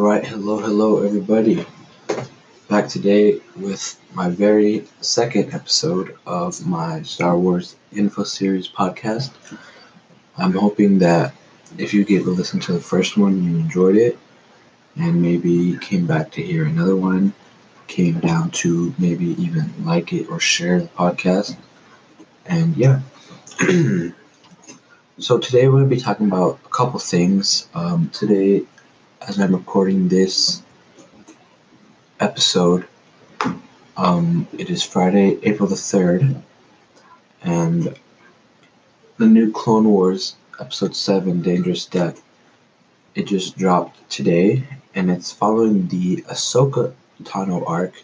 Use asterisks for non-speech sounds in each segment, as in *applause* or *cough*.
Alright, hello, hello, everybody. Back today with my very second episode of my Star Wars Info Series podcast. I'm hoping that if you get to listen to the first one, you enjoyed it, and maybe came back to hear another one, came down to maybe even like it or share the podcast. And yeah. *clears throat* so today we're going to be talking about a couple things. Um, today as I'm recording this episode, um, it is Friday, April the 3rd, and the new Clone Wars episode 7, Dangerous Debt, it just dropped today, and it's following the Ahsoka Tano arc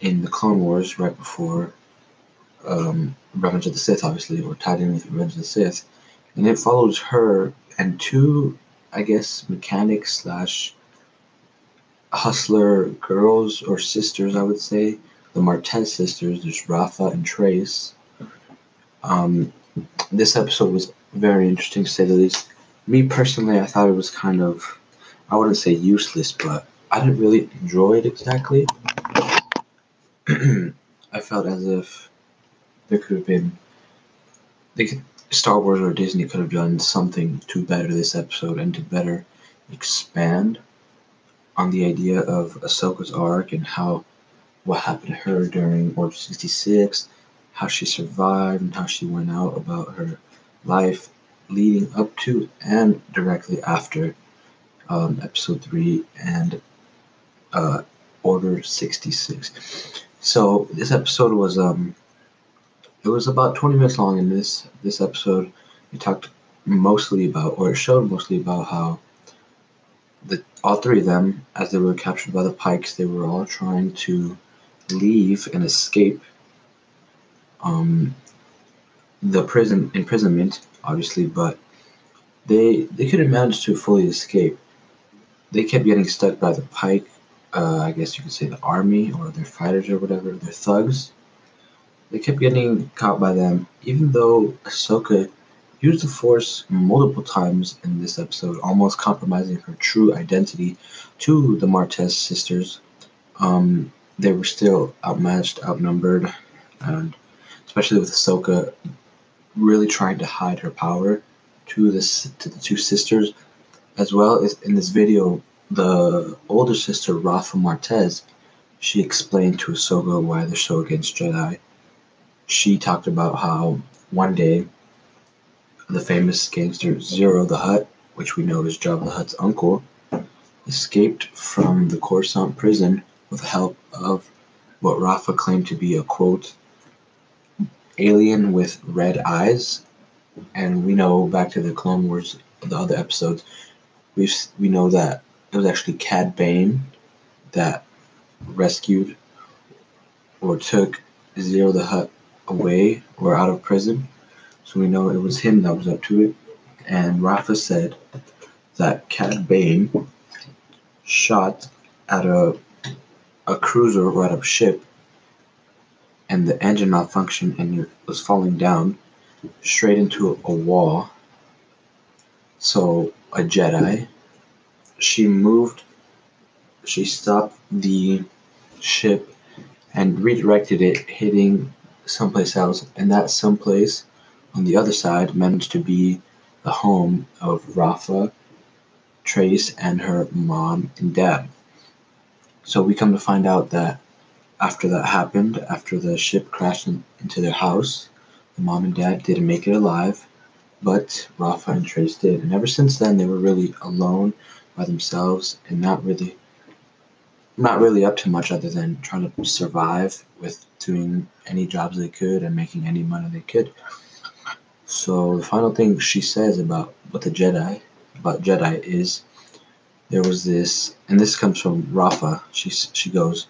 in the Clone Wars right before um, Revenge of the Sith, obviously, or tied in with Revenge of the Sith. And it follows her and two I guess mechanic slash hustler girls or sisters, I would say. The Martez sisters, there's Rafa and Trace. Um, this episode was very interesting to say the least. Me personally, I thought it was kind of, I wouldn't say useless, but I didn't really enjoy it exactly. *clears throat* I felt as if there could have been, they could, Star Wars or Disney could have done something to better this episode and to better expand on the idea of Ahsoka's arc and how what happened to her during Order 66, how she survived and how she went out about her life leading up to and directly after um, Episode 3 and uh, Order 66. So this episode was um, it was about 20 minutes long in this this episode we talked mostly about or it showed mostly about how the all three of them as they were captured by the Pykes they were all trying to leave and escape um, the prison imprisonment obviously but they they couldn't manage to fully escape. They kept getting stuck by the Pyke uh, i guess you could say the army or their fighters or whatever their thugs they kept getting caught by them, even though Ahsoka used the Force multiple times in this episode, almost compromising her true identity to the Martez sisters. Um, they were still outmatched, outnumbered, and especially with Ahsoka really trying to hide her power to this to the two sisters, as well as in this video, the older sister Rafa Martez, she explained to Ahsoka why they're so against Jedi she talked about how one day the famous gangster Ziro the Hutt, which we know is Jabba the Hutt's uncle, escaped from the Coruscant prison with the help of what Rafa claimed to be a quote alien with red eyes. And we know back to the Clone Wars, the other episodes, we we know that it was actually Cad Bane that rescued or took Ziro the Hutt away or out of prison. So we know it was him that was up to it. And Rafa said that Cad Bane shot at a a cruiser right up ship and the engine malfunctioned and it was falling down straight into a wall. So a Jedi, she moved, she stopped the ship and redirected it, hitting someplace else, and that someplace on the other side managed to be the home of Rafa, Trace, and her mom and dad. So we come to find out that after that happened, after the ship crashed in, into their house, the mom and dad didn't make it alive, but Rafa and Trace did. And ever since then, they were really alone by themselves and not really not really up to much other than trying to survive with doing any jobs they could and making any money they could. So the final thing she says about what the Jedi about Jedi is there was this and this comes from Rafa. She she goes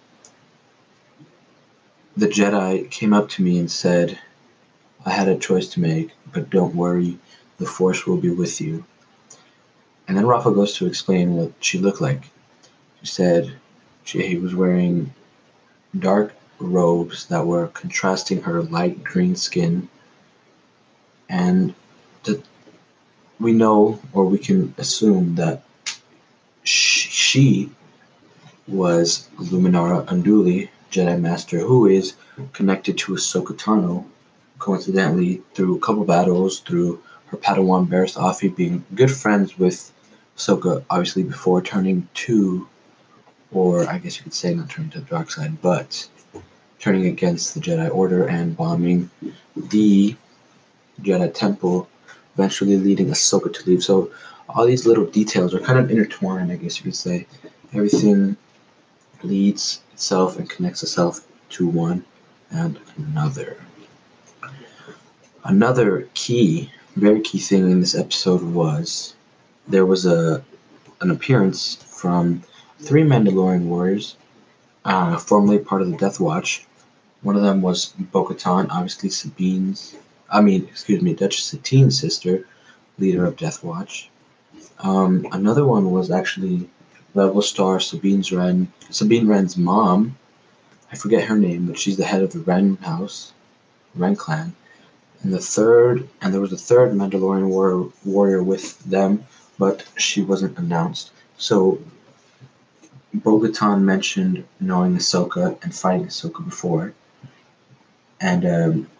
The Jedi came up to me and said I had a choice to make, but don't worry, the Force will be with you. And then Rafa goes to explain what she looked like. She said, she was wearing dark robes that were contrasting her light green skin. And the, we know, or we can assume, that she, was Luminara Unduli, Jedi Master, who is connected to Ahsoka Tano, coincidentally, through a couple battles, through her Padawan Barriss Offee being good friends with Ahsoka, obviously before turning to, or I guess you could say not turning to the dark side, but turning against the Jedi Order and bombing the Jedi Temple, eventually leading Ahsoka to leave. So all these little details are kind of intertwined, I guess you could say. Everything leads itself and connects itself to one and another. Another key, very key thing in this episode was there was a an appearance from three Mandalorian warriors, uh, formerly part of the Death Watch. One of them was Bo-Katan, obviously Sabine's, I mean, excuse me, Duchess Satine's sister, leader of Death Watch. Um, another one was actually Rebel Star Sabine Wren's, Sabine Wren's mom. I forget her name, but she's the head of the Wren house, Wren clan. And the third, and there was a third Mandalorian war, warrior with them, but she wasn't announced. So Bo-Katan mentioned knowing Ahsoka and fighting Ahsoka before, and um,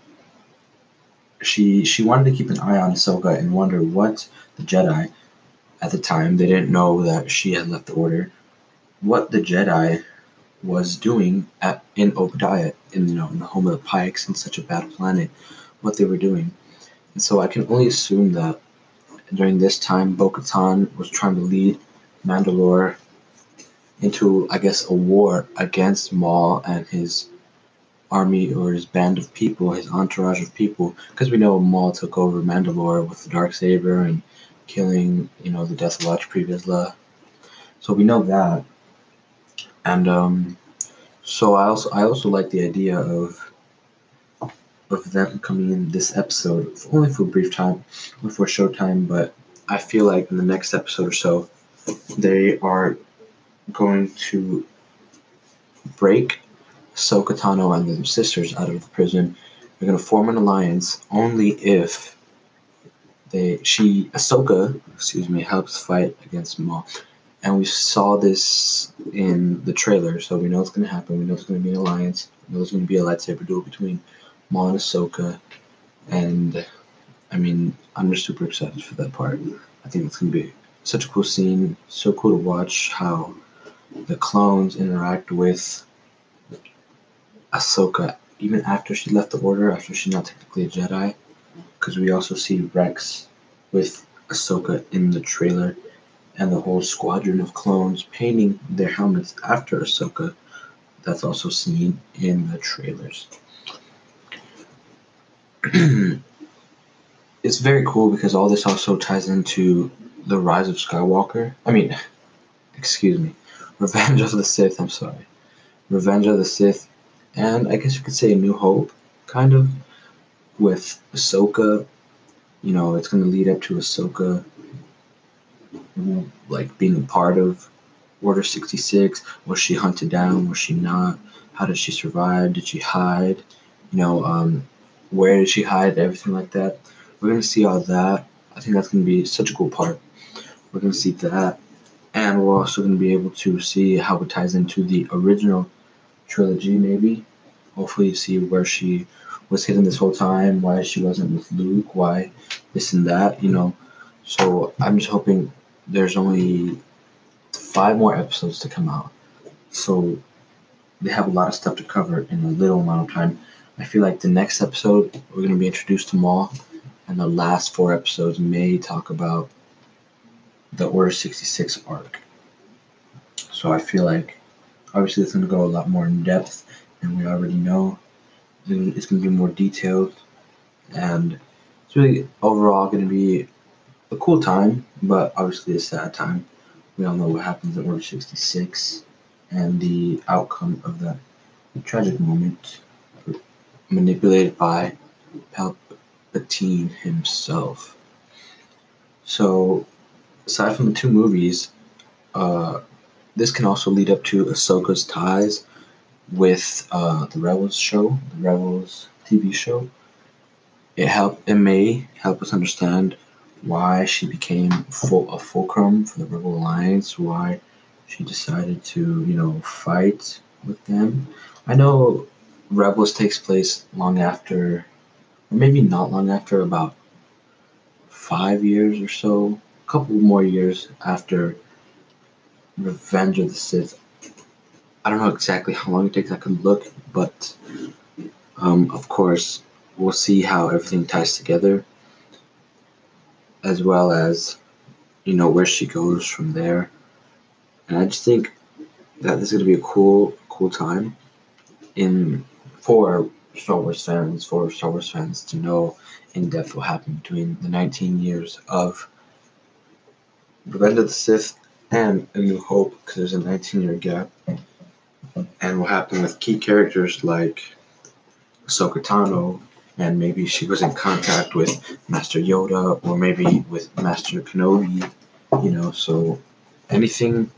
she she wanted to keep an eye on Ahsoka and wonder what the Jedi at the time they didn't know that she had left the Order, what the Jedi was doing at in Oba Diah in you know in the home of the Pykes in such a bad planet, what they were doing, and so I can only assume that during this time Bo-Katan was trying to lead Mandalore into I guess a war against Maul and his army or his band of people, his entourage of people, because we know Maul took over Mandalore with the dark saber and killing, you know, the Death Watch Pre Vizsla. So we know that, and um, so I also I also like the idea of of them coming in this episode only for a brief time, only for short time, but I feel like in the next episode or so, they are going to break Ahsoka Tano and the sisters out of the prison. They're going to form an alliance only if they she Ahsoka, excuse me, helps fight against Maul. And we saw this in the trailer, so we know it's going to happen. We know it's going to be an alliance. We know there's going to be a lightsaber duel between Maul and Ahsoka. And I mean, I'm just super excited for that part. I think it's going to be such a cool scene. So cool to watch how the clones interact with Ahsoka even after she left the Order, after she's not technically a Jedi. Because we also see Rex with Ahsoka in the trailer and the whole squadron of clones painting their helmets after Ahsoka. That's also seen in the trailers. *clears throat* it's very cool because all this also ties into the rise of Skywalker. I mean, *laughs* excuse me, Revenge of the Sith. I'm sorry, Revenge of the Sith, and I guess you could say New Hope, kind of, with Ahsoka. You know, it's going to lead up to Ahsoka, like being a part of Order 66. Was she hunted down? Was she not? How did she survive? Did she hide? You know, um, where did she hide? Everything like that. We're going to see all that. I think that's going to be such a cool part. We're going to see that. And we're also going to be able to see how it ties into the original trilogy, maybe. Hopefully, see where she was hidden this whole time, why she wasn't with Luke, why this and that, you know. So I'm just hoping there's only five more episodes to come out. So they have a lot of stuff to cover in a little amount of time. I feel like the next episode we're going to be introduced to Maul, and the last four episodes may talk about the Order 66 arc. So I feel like obviously it's going to go a lot more in depth than we already know. It's going to be more detailed, and it's really overall going to be a cool time, but obviously a sad time. We all know what happens at Order 66 and the outcome of that tragic moment manipulated by Palpatine himself. So, aside from the two movies, uh, this can also lead up to Ahsoka's ties with uh, the Rebels show, the Rebels TV show. It help. It may help us understand why she became full, a fulcrum for the Rebel Alliance, why she decided to, you know, fight with them. I know Rebels takes place long after, or maybe not long after, about five years or so, couple more years after Revenge of the Sith. I don't know exactly how long it takes. I can look, but um, of course, we'll see how everything ties together, as well as you know where she goes from there. And I just think that this is to be a cool, cool time in for Star Wars fans, for Star Wars fans to know in depth what happened between the 19 years of Revenge of the Sith and A New Hope, because there's a 19 year gap, and what happened with key characters like Ahsoka Tano, and maybe she was in contact with Master Yoda, or maybe with Master Kenobi, you know, so anything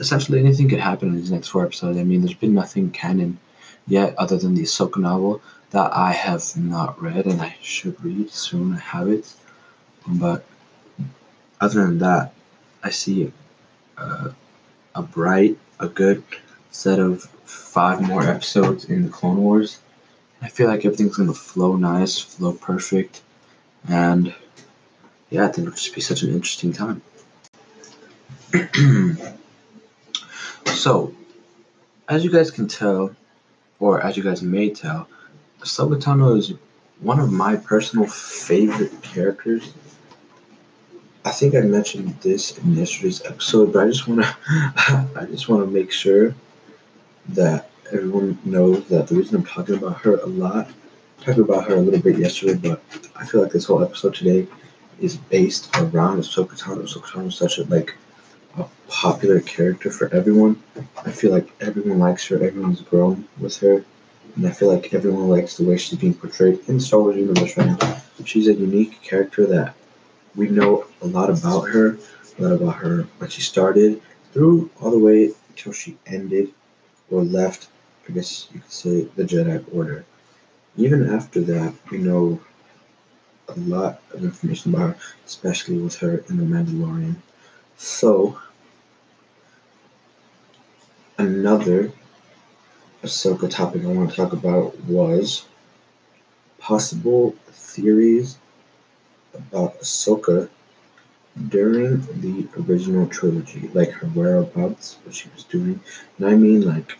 essentially anything could happen in these next four episodes. I mean, there's been nothing canon yet other than the Ahsoka novel that I have not read and I should read soon. I have it, but other than that, I see uh, a bright, a good set of five more episodes in the Clone Wars. I feel like everything's gonna flow nice, flow perfect, and yeah, I think it'll just be such an interesting time. *clears throat* So, as you guys can tell, or as you guys may tell, Ahsoka is one of my personal favorite characters. I think I mentioned this in yesterday's episode, but I just wanna *laughs* I just wanna make sure that everyone knows that the reason I'm talking about her a lot, I talked about her a little bit yesterday, but I feel like this whole episode today is based around Ahsoka Tano. Ahsoka Tano is such a like a popular character for everyone. I feel like everyone likes her, everyone's grown with her, and I feel like everyone likes the way she's being portrayed in Star Wars universe right now. She's a unique character that we know a lot about her, a lot about her when she started, through all the way until she ended or left, I guess you could say, the Jedi Order. Even after that, we know a lot of information about her, especially with her in The Mandalorian. So, another Ahsoka topic I want to talk about was possible theories about Ahsoka during the original trilogy, like her whereabouts, what she was doing. And I mean, like,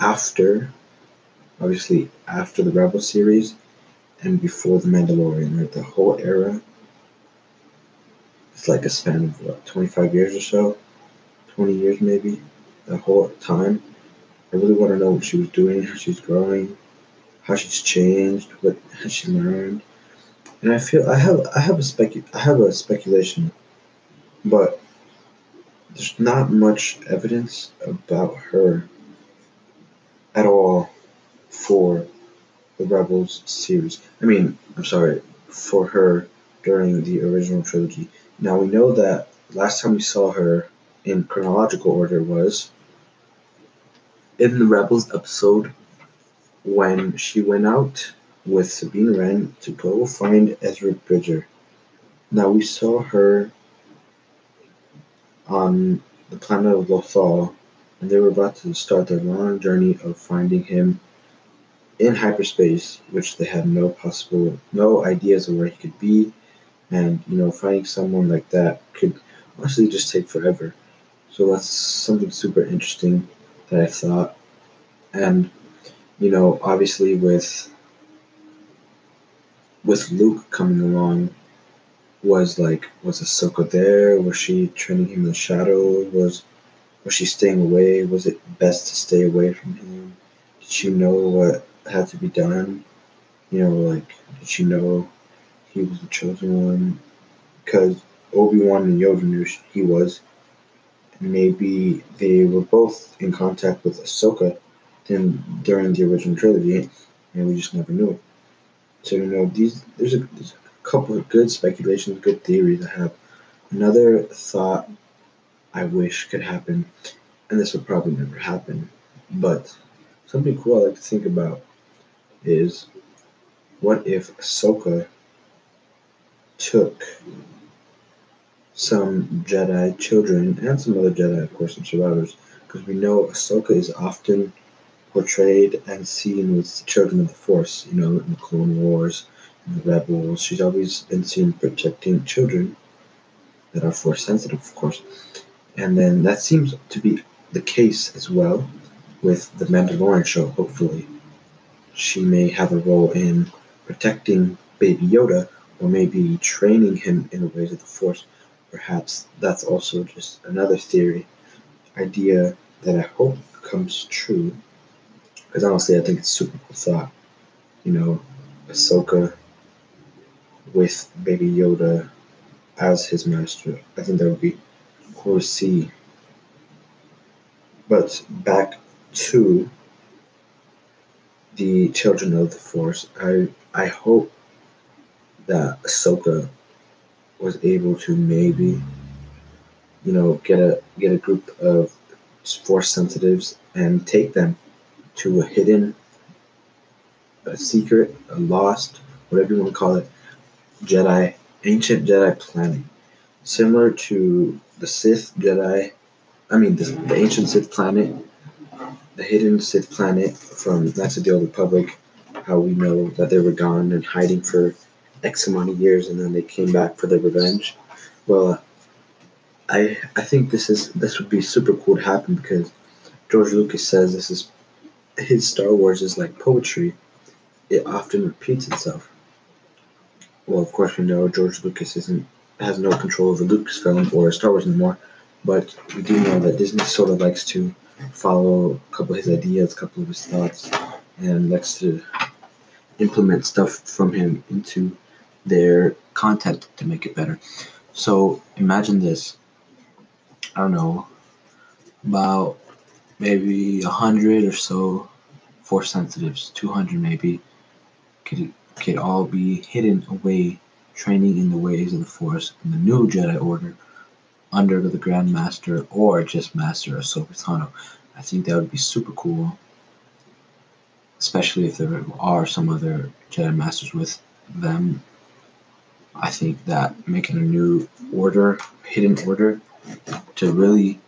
after, obviously, after the Rebel series and before The Mandalorian, like the whole era. It's like a span of what, 25 years or so? 20 years maybe? The whole time. I really want to know what she was doing, how she's growing, how she's changed, what has she learned. And I feel I have I have a specu I have a speculation, but there's not much evidence about her at all for the Rebels series. I mean, I'm sorry, for her during the original trilogy. Now we know that last time we saw her in chronological order was in the Rebels episode when she went out with Sabine Wren to go find Ezra Bridger. Now we saw her on the planet of Lothal, and they were about to start their long journey of finding him in hyperspace, which they had no possible, no ideas of where he could be, and you know, finding someone like that could honestly just take forever. So that's something super interesting that I thought. And you know, obviously with with Luke coming along, was like was Ahsoka there? Was she training him in the shadow? Was was she staying away? Was it best to stay away from him? Did she know what had to be done? You know, like did she know he was the chosen one? Because Obi Wan and Yoda knew he was. Maybe they were both in contact with Ahsoka then during the original trilogy, and we just never knew it. So you know, these there's a, there's a couple of good speculations, good theories I have. Another thought I wish could happen, and this would probably never happen, but something cool I like to think about is what if Ahsoka took some Jedi children and some other Jedi, of course, some survivors, because we know Ahsoka is often portrayed and seen with children of the Force. You know, in the Clone Wars, the Rebels, she's always been seen protecting children that are Force sensitive, of course. And then that seems to be the case as well with the Mandalorian show, hopefully. She may have a role in protecting Baby Yoda or maybe training him in the ways of the Force. Perhaps that's also just another theory, idea that I hope comes true. Because honestly, I think it's super cool thought. You know, Ahsoka with Baby Yoda as his master. I think that would be cool to see. But back to the Children of the Force, I I hope that Ahsoka was able to maybe, you know, get a get a group of Force sensitives and take them to a hidden, a secret, a lost, whatever you want to call it, Jedi, ancient Jedi planet, similar to the Sith Jedi. I mean, the, the ancient Sith planet, the hidden Sith planet from Knights of the Old Republic. How we know that they were gone and hiding for X amount of years, and then they came back for their revenge. Well, I I think this is this would be super cool to happen because George Lucas says this is his Star Wars is like poetry. It often repeats itself. Well, of course we know George Lucas isn't has no control over Lucasfilm or Star Wars anymore, but we do know that Disney sort of likes to follow a couple of his ideas, a couple of his thoughts, and likes to implement stuff from him into their content to make it better. So imagine this. I don't know, about maybe a hundred or so force sensitives, two hundred maybe, could could all be hidden away, training in the ways of the force in the new Jedi Order under the Grand Master or just Master Ahsoka Tano. I think that would be super cool, especially if there are some other Jedi Masters with them I think that making a new order, hidden order, to really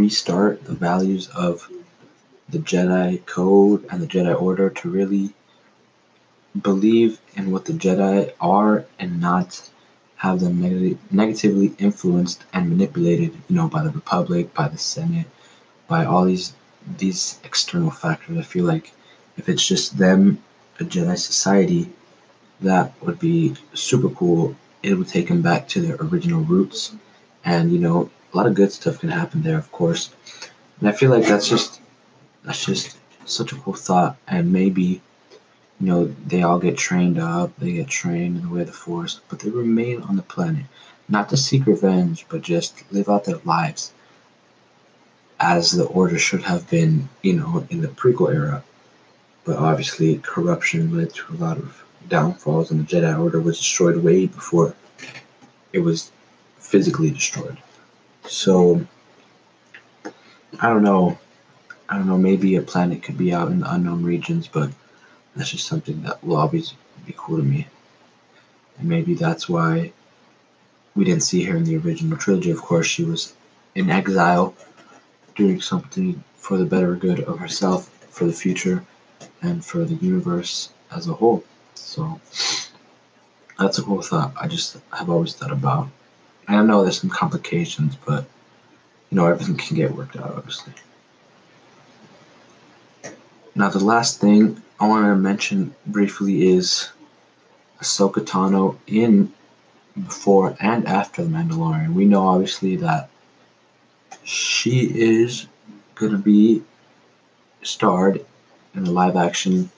restart the values of the Jedi Code and the Jedi Order to really believe in what the Jedi are and not have them neg- negatively influenced and manipulated, you know, by the Republic, by the Senate, by all these these external factors. I feel like if it's just them, a Jedi society, that would be super cool. It would take them back to their original roots, and you know, a lot of good stuff can happen there, of course. And I feel like that's just that's just such a cool thought, and maybe you know they all get trained up, they get trained in the way of the Force, but they remain on the planet, not to seek revenge, but just live out their lives as the Order should have been, you know, in the prequel era. But obviously, corruption led to a lot of downfalls and the Jedi Order was destroyed way before it was physically destroyed. So I don't know. I don't know. Maybe a planet could be out in the unknown regions, but that's just something that will always be cool to me. And maybe that's why we didn't see her in the original trilogy. Of course, she was in exile, doing something for the better good of herself, for the future, and for the universe as a whole. So that's a cool thought. I just have always thought about. I know there's some complications, but you know everything can get worked out, obviously. Now the last thing I want to mention briefly is Ahsoka Tano in before and after the Mandalorian. We know obviously that she is gonna be starred in a live action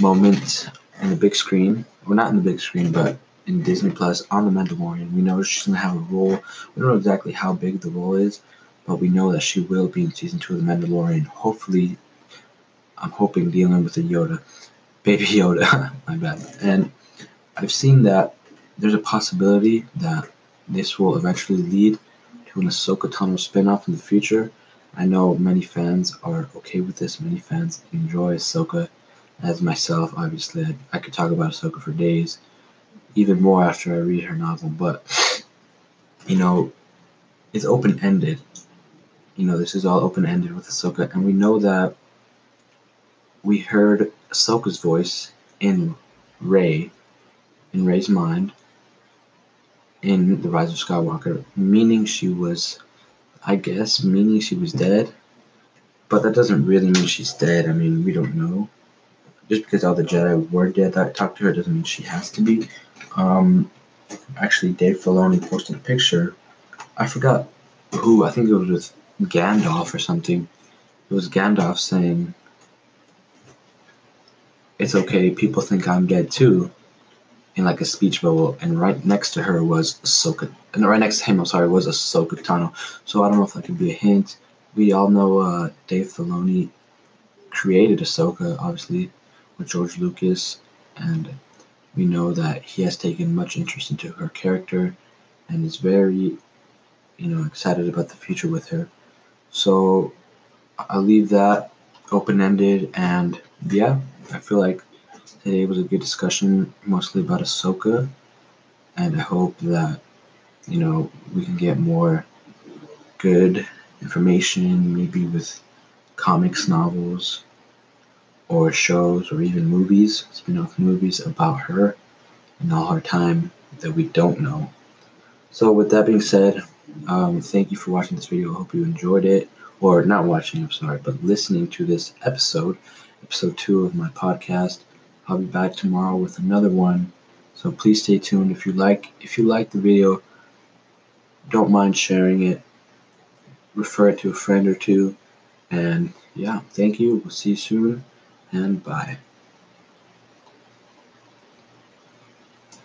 moment in the big screen. Well, not in the big screen, but in Disney Plus on The Mandalorian. We know she's going to have a role. We don't know exactly how big the role is, but we know that she will be in season two of The Mandalorian. Hopefully, I'm hoping dealing with a Yoda, Baby *laughs* Yoda. my bad. And I've seen that there's a possibility that this will eventually lead to an Ahsoka Tano spinoff in the future. I know many fans are okay with this. Many fans enjoy Ahsoka as myself, obviously, I, could talk about Ahsoka for days, even more after I read her novel. But you know, it's open ended. You know, this is all open ended with Ahsoka, and we know that we heard Ahsoka's voice in Rey, in Rey's mind, in The Rise of Skywalker, meaning she was, I guess, meaning she was dead. But that doesn't really mean she's dead. I mean, we don't know. Just because all the Jedi were dead that talked to her doesn't mean she has to be. Um, actually, Dave Filoni posted a picture. I forgot who. I think it was with Gandalf or something. It was Gandalf saying, "It's okay. People think I'm dead too." In like a speech bubble, and right next to her was Ahsoka, and right next to him, I'm sorry, was Ahsoka Tano. So I don't know if that could be a hint. We all know uh, Dave Filoni created Ahsoka, obviously, with George Lucas, and we know that he has taken much interest into her character and is very, you know, excited about the future with her. So I'll leave that open ended, and yeah, I feel like today was a good discussion, mostly about Ahsoka, and I hope that you know we can get more good information, maybe with comics, novels, or shows, or even movies, spin-off movies about her and all her time that we don't know. So with that being said, um, thank you for watching this video. I hope you enjoyed it, or not watching, I'm sorry, but listening to this episode, episode two of my podcast. I'll be back tomorrow with another one. So please stay tuned. If you like if you like the video, don't mind sharing it. Refer it to a friend or two. And yeah, thank you. We'll see you soon and bye.